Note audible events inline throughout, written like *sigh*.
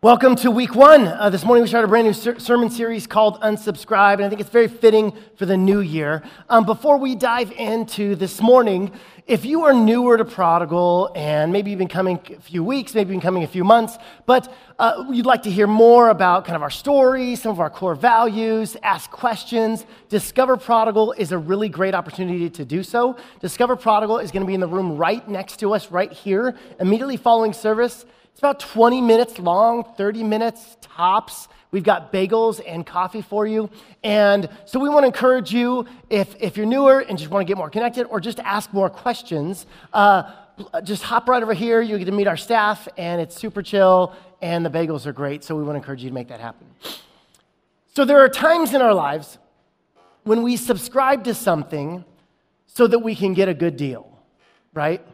Welcome to week one. Uh, this morning we started a brand new ser- sermon series called Unsubscribe, and I think it's very fitting for the new year. Um, before we dive into this morning, if you are newer to Prodigal and maybe you've been coming a few weeks, maybe you've been coming a few months, but uh, you'd like to hear more about kind of our story, some of our core values, ask questions, Discover Prodigal is a really great opportunity to do so. Discover Prodigal is going to be in the room right next to us, right here, immediately following service. It's about 20 minutes long, 30 minutes tops. We've got bagels and coffee for you. And so we want to encourage you, if, if you're newer and just want to get more connected or just ask more questions, uh, just hop right over here. You get to meet our staff, and it's super chill, and the bagels are great. So we want to encourage you to make that happen. So there are times in our lives when we subscribe to something so that we can get a good deal, right?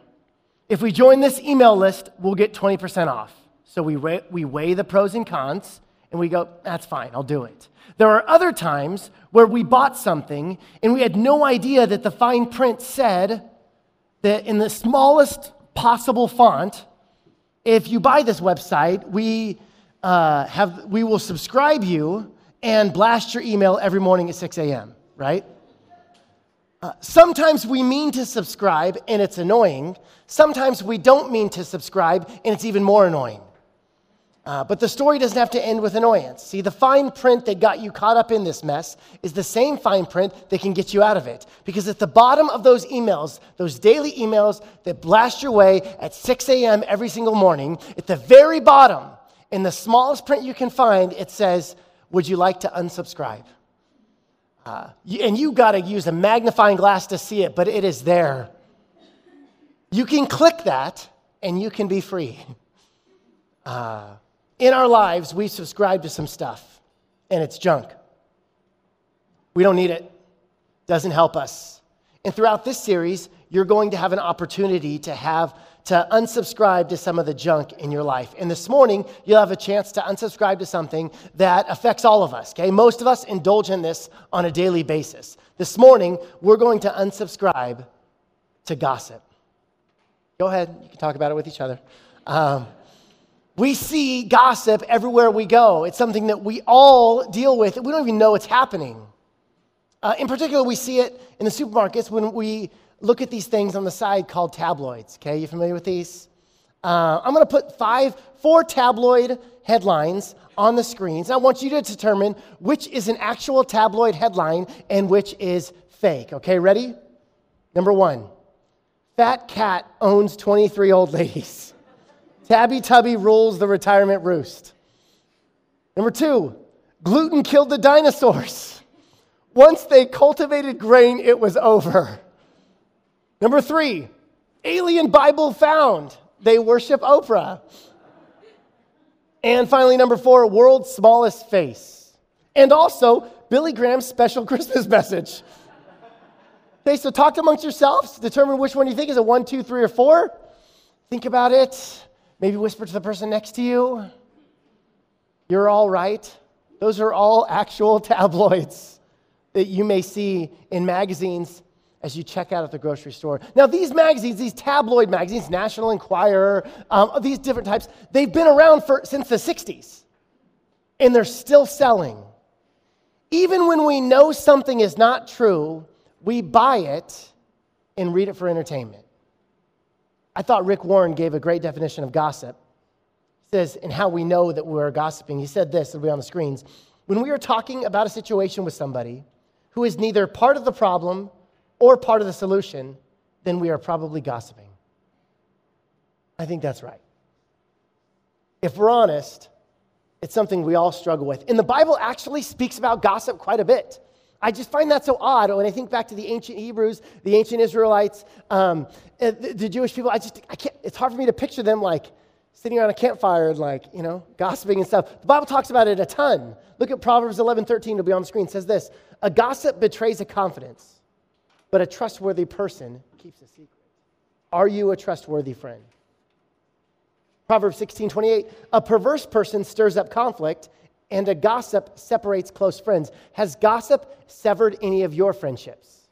If we join this email list, we'll get 20% off. So we weigh, we weigh the pros and cons and we go, that's fine, I'll do it. There are other times where we bought something and we had no idea that the fine print said that in the smallest possible font, if you buy this website, we, uh, have, we will subscribe you and blast your email every morning at 6 a.m., right? Uh, sometimes we mean to subscribe and it's annoying. Sometimes we don't mean to subscribe and it's even more annoying. Uh, but the story doesn't have to end with annoyance. See, the fine print that got you caught up in this mess is the same fine print that can get you out of it. Because at the bottom of those emails, those daily emails that blast your way at 6 a.m. every single morning, at the very bottom, in the smallest print you can find, it says, Would you like to unsubscribe? Uh, and you got to use a magnifying glass to see it, but it is there. You can click that and you can be free. *laughs* Uh, in our lives, we subscribe to some stuff and it's junk. We don't need it, doesn't help us. And throughout this series, you're going to have an opportunity to have to unsubscribe to some of the junk in your life. And this morning, you'll have a chance to unsubscribe to something that affects all of us, okay? Most of us indulge in this on a daily basis. This morning, we're going to unsubscribe to gossip. Go ahead, you can talk about it with each other. Um, we see gossip everywhere we go. It's something that we all deal with. We don't even know it's happening. Uh, in particular, we see it in the supermarkets when we look at these things on the side called tabloids. Okay, you familiar with these? Uh, I'm going to put five, four tabloid headlines on the screens. I want you to determine which is an actual tabloid headline and which is fake. Okay, ready? Number one Fat cat owns 23 old ladies. *laughs* Tabby Tubby rules the retirement roost. Number two, gluten killed the dinosaurs. *laughs* Once they cultivated grain, it was over. Number three, alien Bible found. They worship Oprah. And finally, number four, world's smallest face. And also, Billy Graham's special *laughs* Christmas message. Okay, so talk amongst yourselves, determine which one you think is a one, two, three, or four. Think about it. Maybe whisper to the person next to you. You're all right. Those are all actual *laughs* tabloids that you may see in magazines as you check out at the grocery store. Now, these magazines, these tabloid magazines, National Enquirer, um, these different types, they've been around for, since the 60s, and they're still selling. Even when we know something is not true, we buy it and read it for entertainment. I thought Rick Warren gave a great definition of gossip. He says, and how we know that we're gossiping. He said this, it'll be on the screens. When we are talking about a situation with somebody who is neither part of the problem or part of the solution, then we are probably gossiping. I think that's right. If we're honest, it's something we all struggle with. And the Bible actually speaks about gossip quite a bit. I just find that so odd when I think back to the ancient Hebrews, the ancient Israelites, um, the, the, Jewish people. I just, I can't, it's hard for me to picture them like sitting around a campfire and like, you know, gossiping and stuff. The Bible talks about it a ton. Look at Proverbs 11, 13, it'll be on the screen. It says this A gossip betrays a confidence but a trustworthy person keeps a secret. Are you a trustworthy friend? Proverbs 16 28, a perverse person stirs up conflict, and a gossip separates close friends. Has gossip severed any of your friendships?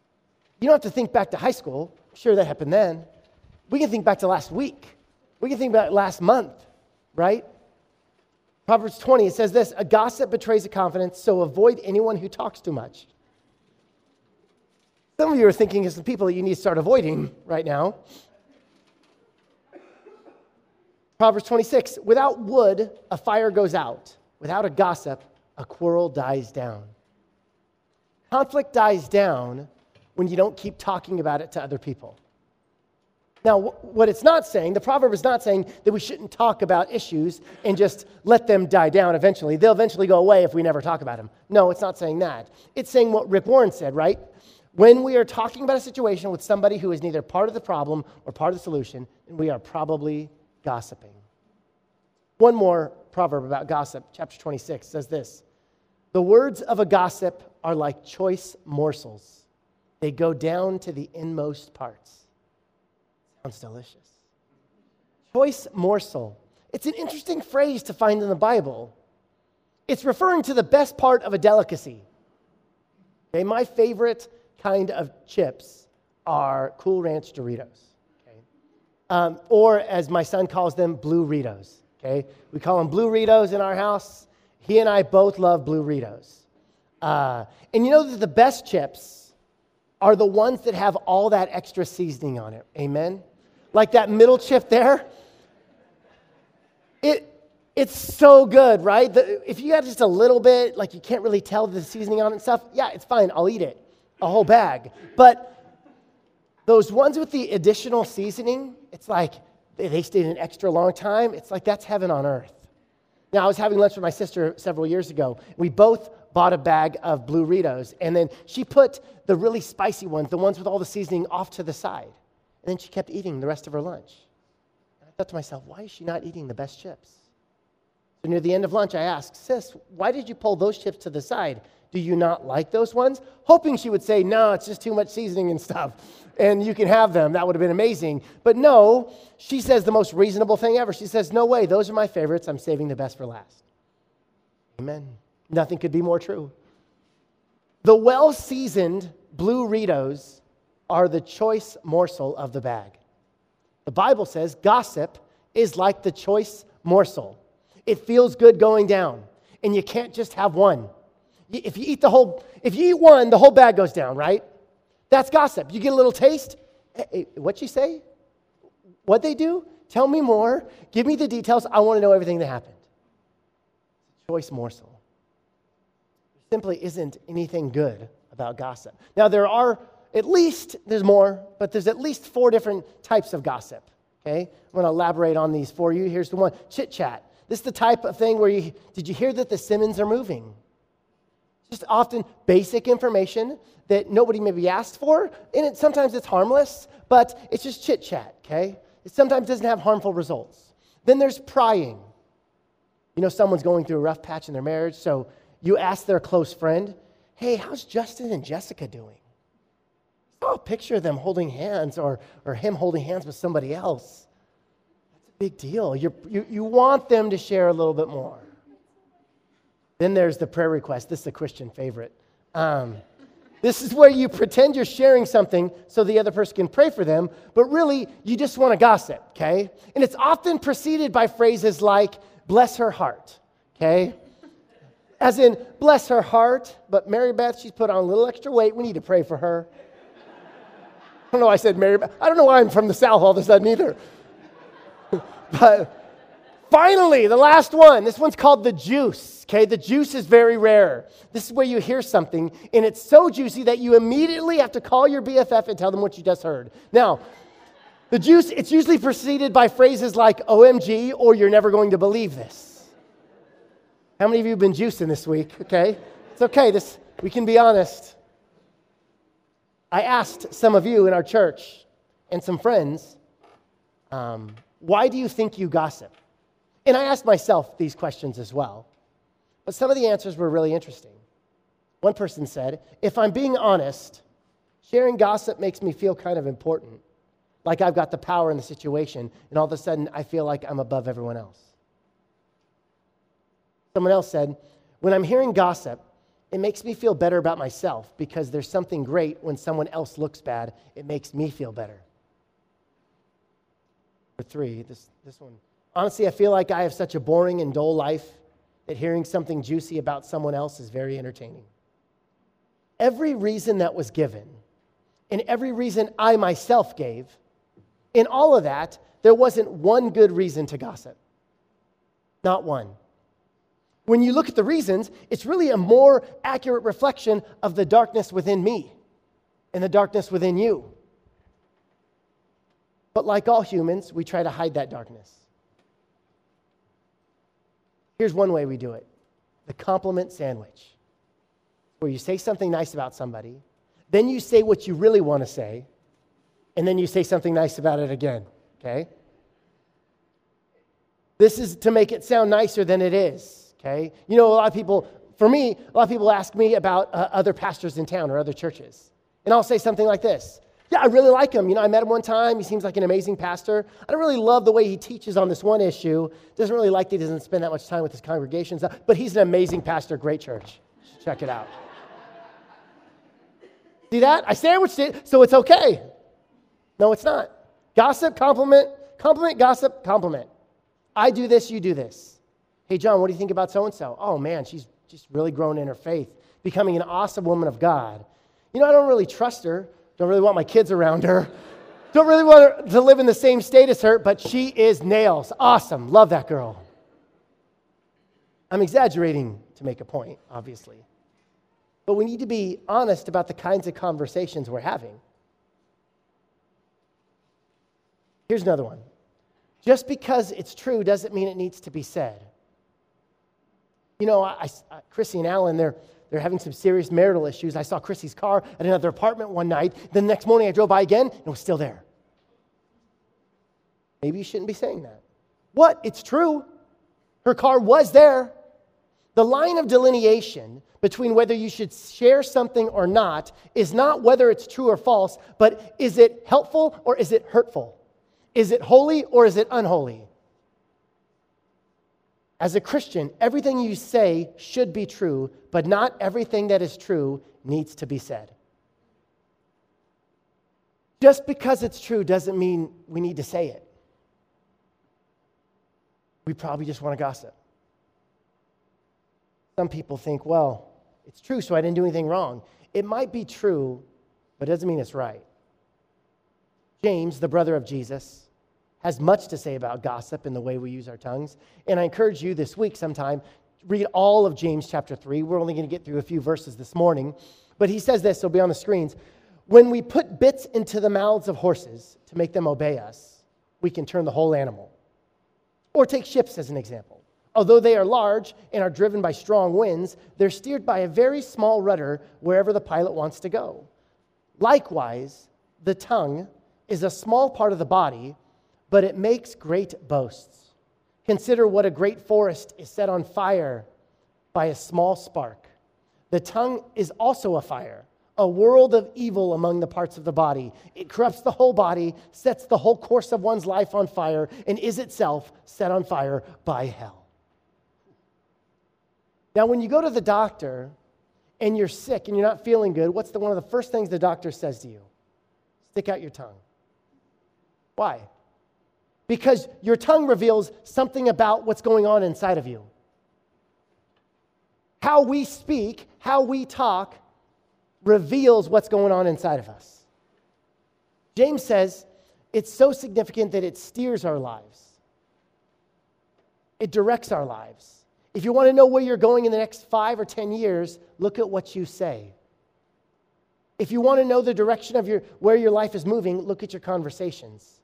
You don't have to think back to high school. I'm sure that happened then. We can think back to last week. We can think about last month, right? Proverbs 20, it says this A gossip betrays a confidence, so avoid anyone who talks too much. Some of you are thinking of some people that you need to start avoiding right now. Proverbs 26 Without wood, a fire goes out. Without a gossip, a quarrel dies down. Conflict dies down when you don't keep talking about it to other people. Now, what it's not saying, the proverb is not saying that we shouldn't talk about issues and just let them die down eventually. They'll eventually go away if we never talk about them. No, it's not saying that. It's saying what Rick Warren said, right? When we are talking about a situation with somebody who is neither part of the problem or part of the solution, then we are probably gossiping. One more proverb about gossip, chapter 26, says this The words of a gossip are like choice morsels, they go down to the inmost parts. Sounds delicious. Choice morsel. It's an interesting phrase to find in the Bible. It's referring to the best part of a delicacy. Okay, my favorite kind of chips are Cool Ranch Doritos. Okay? Um, or as my son calls them, Blue Ritos. Okay? We call them Blue Ritos in our house. He and I both love Blue Ritos. Uh, and you know that the best chips are the ones that have all that extra seasoning on it. Amen? like that middle chip there. It, it's so good, right? The, if you got just a little bit, like you can't really tell the seasoning on it and stuff, yeah, it's fine. I'll eat it, a whole bag. But those ones with the additional seasoning, it's like they, stayed an extra long time. It's like that's heaven on earth. Now, I was having lunch with my sister several years ago. We both bought a bag of Blue Ritos, and then she put the really spicy ones, the ones with all the seasoning, off to the side. And then she kept eating the rest of her lunch. And I thought to myself, why is she not eating the best chips? So near the end of lunch, I asked, Sis, why did you pull those chips to the side? Do you not like those ones? Hoping she would say, No, it's just too much seasoning and stuff. And you can have them. That would have been amazing. But no, she says the most reasonable thing ever. She says, No way, those are my favorites. I'm saving the best for last. Amen. Nothing could be more true. The well seasoned blue Ritos are the choice morsel of the bag. The Bible says gossip is like the choice morsel. It feels good going down, and you can't just have one. If you eat the whole, if you eat one, the whole bag goes down, right? That's gossip. You get a little taste. Hey, what'd you say? What'd they do? Tell me more. Give me the details. I want to know everything that happened. Choice morsel. There simply isn't anything good about gossip. Now, there are at least, there's more, but there's at least four different types of gossip. Okay? I'm going to elaborate on these for you. Here's the one chit chat. This is the type of thing where you, did you hear that the Simmons are moving? Just often basic information that nobody maybe asked for, and it, sometimes it's harmless, but it's just chit chat, okay? It sometimes doesn't have harmful results. Then there's prying. You know, someone's going through a rough patch in their marriage, so you ask their close friend, hey, how's Justin and Jessica doing? Oh, picture them holding hands or, or him holding hands with somebody else. That's a big deal. You're, you you want them to share a little bit more. Then there's the prayer request. This is a Christian favorite. Um, this is where you pretend you're sharing something so the other person can pray for them, but really you just want to gossip, okay? And it's often preceded by phrases like, bless her heart, okay? As in, bless her heart, but Mary Beth, she's put on a little extra weight. We need to pray for her I don't know why I said Mary. Beth. I don't know why I'm from the South all of a sudden either. *laughs* but finally, the last one. This one's called the juice. Okay, the juice is very rare. This is where you hear something and it's so juicy that you immediately have to call your BFF and tell them what you just heard. Now, the juice, it's usually preceded by phrases like OMG or you're never going to believe this. How many of you have been juicing this week? Okay. It's okay. This we can be honest. I asked some of you in our church and some friends, um, why do you think you gossip? And I asked myself these questions as well. But some of the answers were really interesting. One person said, if I'm being honest, sharing gossip makes me feel kind of important, like I've got the power in the situation, and all of a sudden I feel like I'm above everyone else. Someone else said, when I'm hearing gossip, it makes me feel better about myself because there's something great when someone else looks bad. It makes me feel better. Number three, this, this one. Honestly, I feel like I have such a boring and dull life. that hearing something juicy about someone else is very entertaining. Every reason that was given, and every reason I myself gave, in all of that, there wasn't one good reason to gossip. Not one. When you look at the reasons, it's really a more accurate reflection of the darkness within me and the darkness within you. But like all humans, we try to hide that darkness. Here's one way we do it the compliment sandwich, where you say something nice about somebody, then you say what you really want to say, and then you say something nice about it again, okay? This is to make it sound nicer than it is, okay? You know, a lot of people, for me, a lot of people ask me about uh, other pastors in town or other churches. And I'll say something like this Yeah, I really like him. You know, I met him one time. He seems like an amazing pastor. I don't really love the way he teaches on this one issue. Doesn't really like that he doesn't spend that much time with his congregations, uh, but he's an amazing pastor, great church. Check it out. See that? I sandwiched it, so it's okay. No, it's not. Gossip, compliment, compliment, gossip, compliment. I do this, you do this. Hey, John, what do you think about so and so? Oh, man, she's just really grown in her faith, becoming an awesome woman of God. You know, I don't really trust her, don't really want my kids around her, don't really want to live in the same state as her, but she is nails. Awesome. Love that girl. I'm exaggerating to make a point, obviously. But we need to be honest about the kinds of conversations we're having. Here's another one. Just because it's true doesn't mean it needs to be said. You know, I, I, Chrissy and Alan, they're, they're having some serious marital issues. I saw Chrissy's car at another apartment one night. The next morning I drove by again and it was still there. Maybe you shouldn't be saying that. What? It's true. Her car was there. The line of delineation between whether you should share something or not is not whether it's true or false, but is it helpful or is it hurtful? Is it holy or is it unholy? As a Christian, everything you say should be true, but not everything that is true needs to be said. Just because it's true doesn't mean we need to say it. We probably just want to gossip. Some people think, well, it's true, so I didn't do anything wrong. It might be true, but it doesn't mean it's right. James, the brother of Jesus, has much to say about gossip and the way we use our tongues. And I encourage you this week sometime, read all of James chapter 3. We're only going to get through a few verses this morning. But he says this, it'll be on the screens. When we put bits into the mouths of horses to make them obey us, we can turn the whole animal. Or take ships as an example. Although they are large and are driven by strong winds, they're steered by a very small rudder wherever the pilot wants to go. Likewise, the tongue is a small part of the body but it makes great boasts. Consider what a great forest is set on fire by a small spark. The tongue is also a fire, a world of evil among the parts of the body. It corrupts the whole body, sets the whole course of one's life on fire, and is itself set on fire by hell. Now, when you go to the doctor and you're sick and you're not feeling good, what's the, one of the first things the doctor says to you? Stick out your tongue. Why? Because your tongue reveals something about what's going on inside of you. How we speak, how we talk, reveals what's going on inside of us. James says it's so significant that it steers our lives, it directs our lives. If you want to know where you're going in the next five or 10 years, look at what you say. If you want to know the direction of your, where your life is moving, look at your conversations.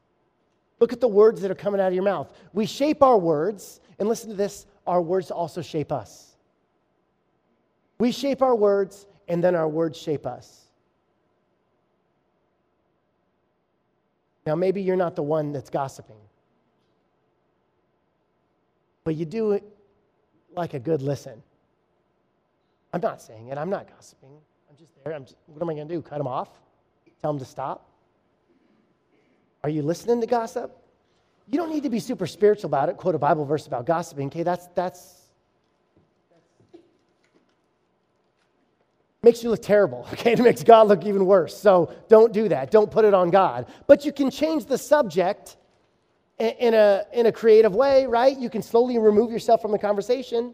Look at the words that are coming out of your mouth. We shape our words, and listen to this our words also shape us. We shape our words, and then our words shape us. Now, maybe you're not the one that's gossiping, but you do it like a good listen. I'm not saying it, I'm not gossiping. I'm just there. I'm just, what am I going to do? Cut them off? Tell them to stop? Are you listening to gossip? You don't need to be super spiritual about it, quote a Bible verse about gossiping, okay? That's, that's, makes you look terrible, *laughs* okay? It makes God look even worse. So don't do that. Don't put it on God. But you can change the subject in a, in a creative way, right? You can slowly remove yourself from the conversation.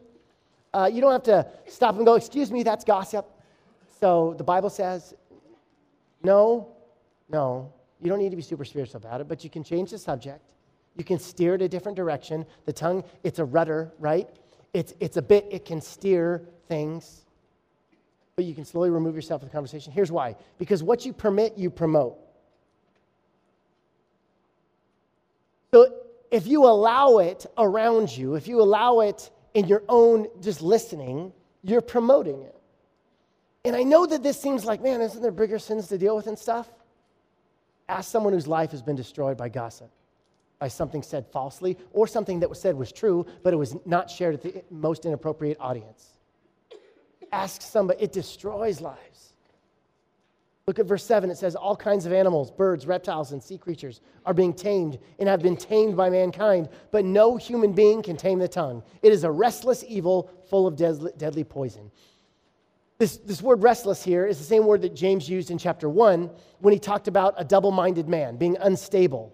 Uh, you don't have to stop and go, Excuse me, that's gossip. So the Bible says, No, no, you don't need to be super spiritual about it, but you can change the subject. You can steer it a different direction. The tongue, it's a rudder, right? It's, it's a bit, it can steer things but you can slowly remove yourself from the conversation. Here's why because what you permit, you promote. So if you allow it around you, if you allow it in your own just listening, you're promoting it. And I know that this seems like, man, isn't there bigger sins to deal with and stuff? Ask someone whose life has been destroyed by gossip, by something said falsely, or something that was said was true, but it was not shared at the most inappropriate audience. Ask somebody, it destroys lives. Look at verse 7. It says, All kinds of animals, birds, reptiles, and sea creatures are being tamed and have been tamed by mankind, but no human being can tame the tongue. It is a restless evil full of deadly poison. This, this word restless here is the same word that James used in chapter 1 when he talked about a double minded man being unstable.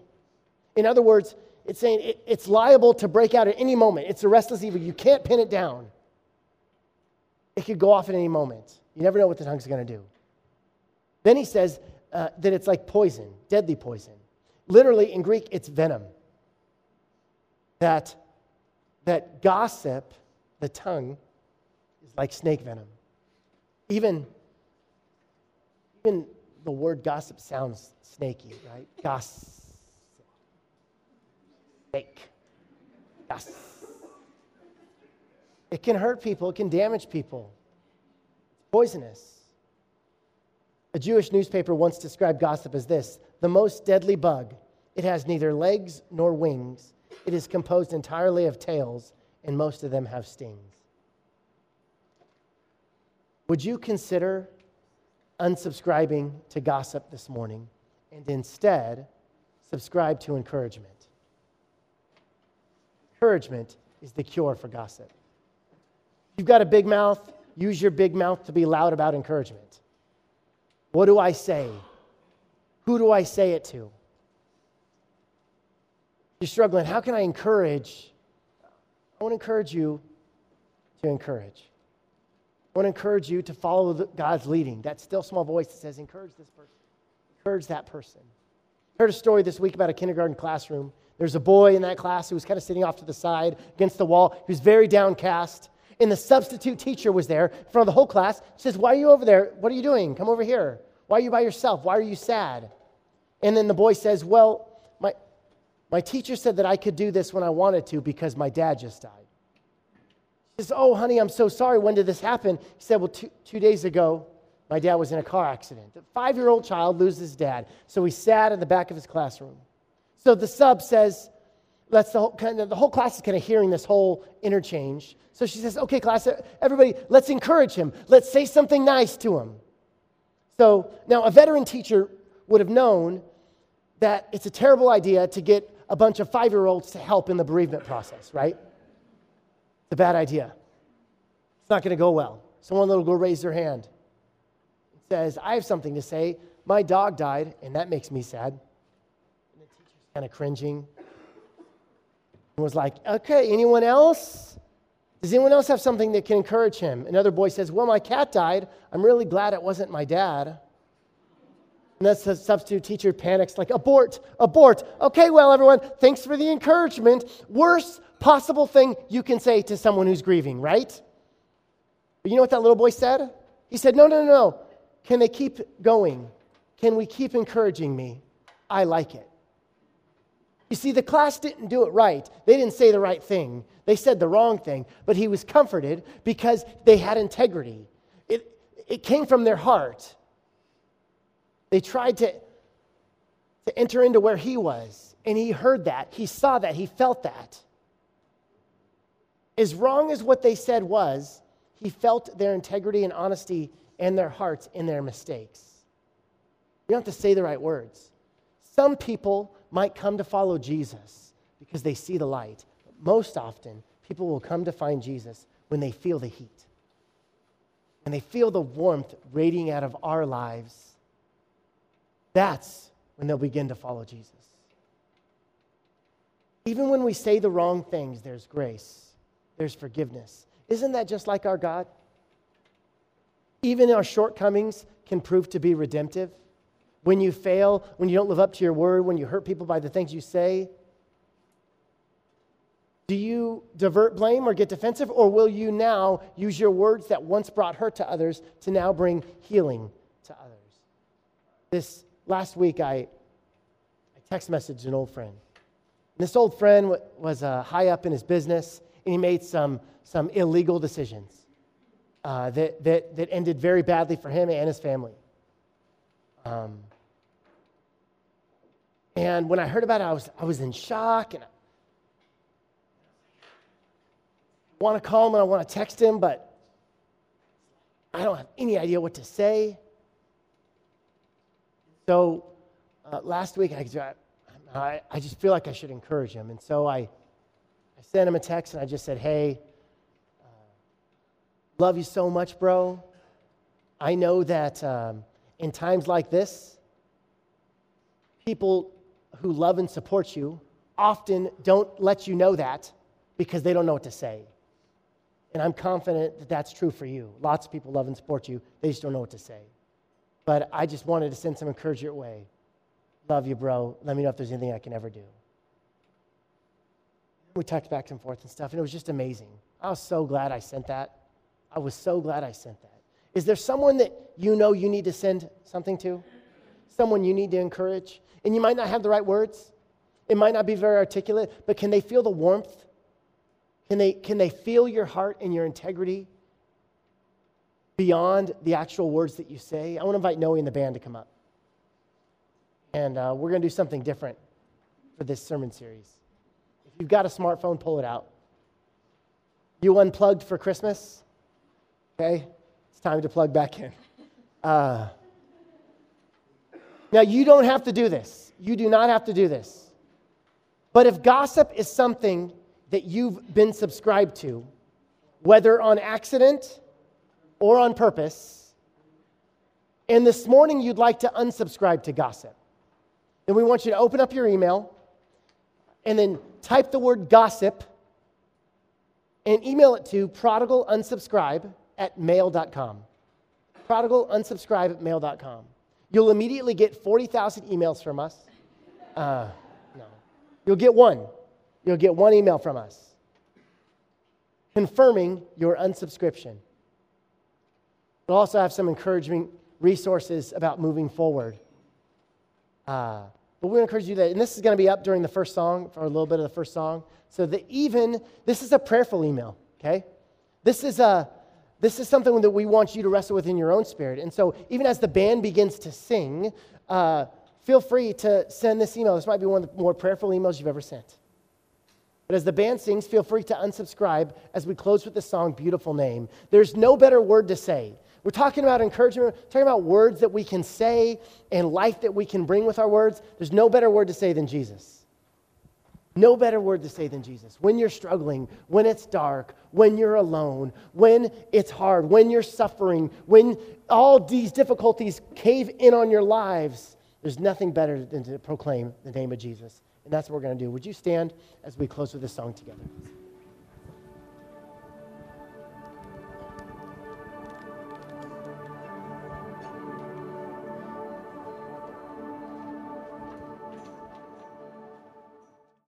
In other words, it's saying it, it's liable to break out at any moment. It's a restless evil. You can't pin it down. It could go off at any moment. You never know what the tongue's going to do. Then he says uh, that it's like poison, deadly poison. Literally, in Greek, it's venom. That, that gossip, the tongue, is like snake venom. Even, even the word gossip sounds snaky, right? Gossip. Gossip. It can hurt people, it can damage people. It's poisonous. A Jewish newspaper once described gossip as this the most deadly bug. It has neither legs nor wings. It is composed entirely of tails, and most of them have stings. Would you consider unsubscribing to gossip this morning and instead subscribe to encouragement? Encouragement is the cure for gossip. You've got a big mouth, use your big mouth to be loud about encouragement. What do I say? Who do I say it to? You're struggling. How can I encourage? I want to encourage you to encourage. I want to encourage you to follow God's leading. That still small voice that says, encourage this person, encourage that person. I heard a story this week about a kindergarten classroom. There's a boy in that class who was kind of sitting off to the side against the wall. He was very downcast and the substitute teacher was there in front of the whole class. She says, Why are you over there? What are you doing? Come over here. Why are you by yourself? Why are you sad? And then the boy says, Well, my, my teacher said that I could do this when I wanted to because my dad just died. Says, Oh, honey, I'm so sorry. When did this happen? He said, Well, two, two days ago, my dad was in a car accident. A five year old child loses his dad. So he sat in the back of his classroom. So the sub says, that's the whole, kind of, the whole class is kind of hearing this whole interchange. So she says, okay, class, everybody, let's encourage him. Let's say something nice to him. So now a veteran teacher would have known that it's a terrible idea to get a bunch of five year olds to help in the bereavement process, right? A bad idea. It's not going to go well. Someone one little girl raised her hand and says, I have something to say. My dog died, and that makes me sad. And the teacher's kind of cringing and was like, okay, anyone else? Does anyone else have something that can encourage him? Another boy says, Well, my cat died. I'm really glad it wasn't my dad. And that's the substitute teacher panics, like, Abort, abort. Okay, well, everyone, thanks for the encouragement. Worst possible thing you can say to someone who's grieving, right? But you know what that little boy said? He said, No, no, no, no. Can they keep going? Can we keep encouraging me? I like it. You see, the class didn't do it right. They didn't say the right thing. They said the wrong thing. But he was comforted because they had integrity. It, it came from their heart. They tried to, to enter into where he was, and he heard that. He saw that. He felt that. As wrong as what they said was, he felt their integrity and honesty and their hearts in their mistakes. You don't have to say the right words. Some people might come to follow Jesus because they see the light. But most often, people will come to find Jesus when they feel the heat, when they feel the warmth radiating out of our lives. That's when they'll begin to follow Jesus. Even when we say the wrong things, there's grace, there's forgiveness. Isn't that just like our God? Even our shortcomings can prove to be redemptive. When you fail, when you don't live up to your word, when you hurt people by the things you say, do you divert blame or get defensive, or will you now use your words that once brought hurt to others to now bring healing to others? This last week, I, I text messaged an old friend. And This old friend was uh, high up in his business, and he made some, some illegal decisions uh, that, that, that ended very badly for him and his family. Um, and when I heard about it, I was, I was in shock, and I want to call him and I want to text him, but I don't have any idea what to say. So uh, last week, I, I, I, just feel like I should encourage him. And so I, I sent him a text and I just said, hey, uh, love you so much, bro. I know that um, in times like this, people who love and support you often don't let you know that because they don't know what to say. And I'm confident that that's true for you. Lots of people love and support you, they just don't know what to say. But I just wanted to send some encouragement your way. Love you, bro. Let me know if there's anything I can ever do. We talked back and forth and stuff, and it was just amazing. I was so glad I sent that. I was so glad I sent that. Is there someone that you know you need to send something to? Someone you need to encourage? And you might not have the right words, it might not be very articulate, but can they feel the warmth can they, can they feel your heart and your integrity beyond the actual words that you say? I want to invite Noe and the band to come up. And uh, we're going to do something different for this sermon series. If you've got a smartphone, pull it out. You unplugged for Christmas? Okay, it's time to plug back in. Uh, now, you don't have to do this. You do not have to do this. But if gossip is something that you've been subscribed to, whether on accident or on purpose. And this morning you'd like to unsubscribe to gossip. Then we want you to open up your email and then type the word gossip and email it to prodigalonunsubscribe at mail.com. Prodigalonunsubscribe at mail.com. You'll immediately get 40,000 emails from us. Uh, no. You'll get one you'll get one email from us confirming your unsubscription. We'll also have some encouraging resources about moving forward. Uh, but we encourage you that, and this is going to be up during the first song, for a little bit of the first song. So that even, this is a prayerful email, okay? This is a, this is something that we want you to wrestle with in your own spirit. And so even as the band begins to sing, uh, feel free to send this email. This might be one of the more prayerful emails you've ever sent. But as the band sings, feel free to unsubscribe as we close with the song Beautiful Name. There's no better word to say. We're talking about encouragement, we're talking about words that we can say and life that we can bring with our words. There's no better word to say than Jesus. No better word to say than Jesus. When you're struggling, when it's dark, when you're alone, when it's hard, when you're suffering, when all these difficulties cave in on your lives, there's nothing better than to proclaim the name of Jesus. And that's what we're going to do. Would you stand as we close with this song together?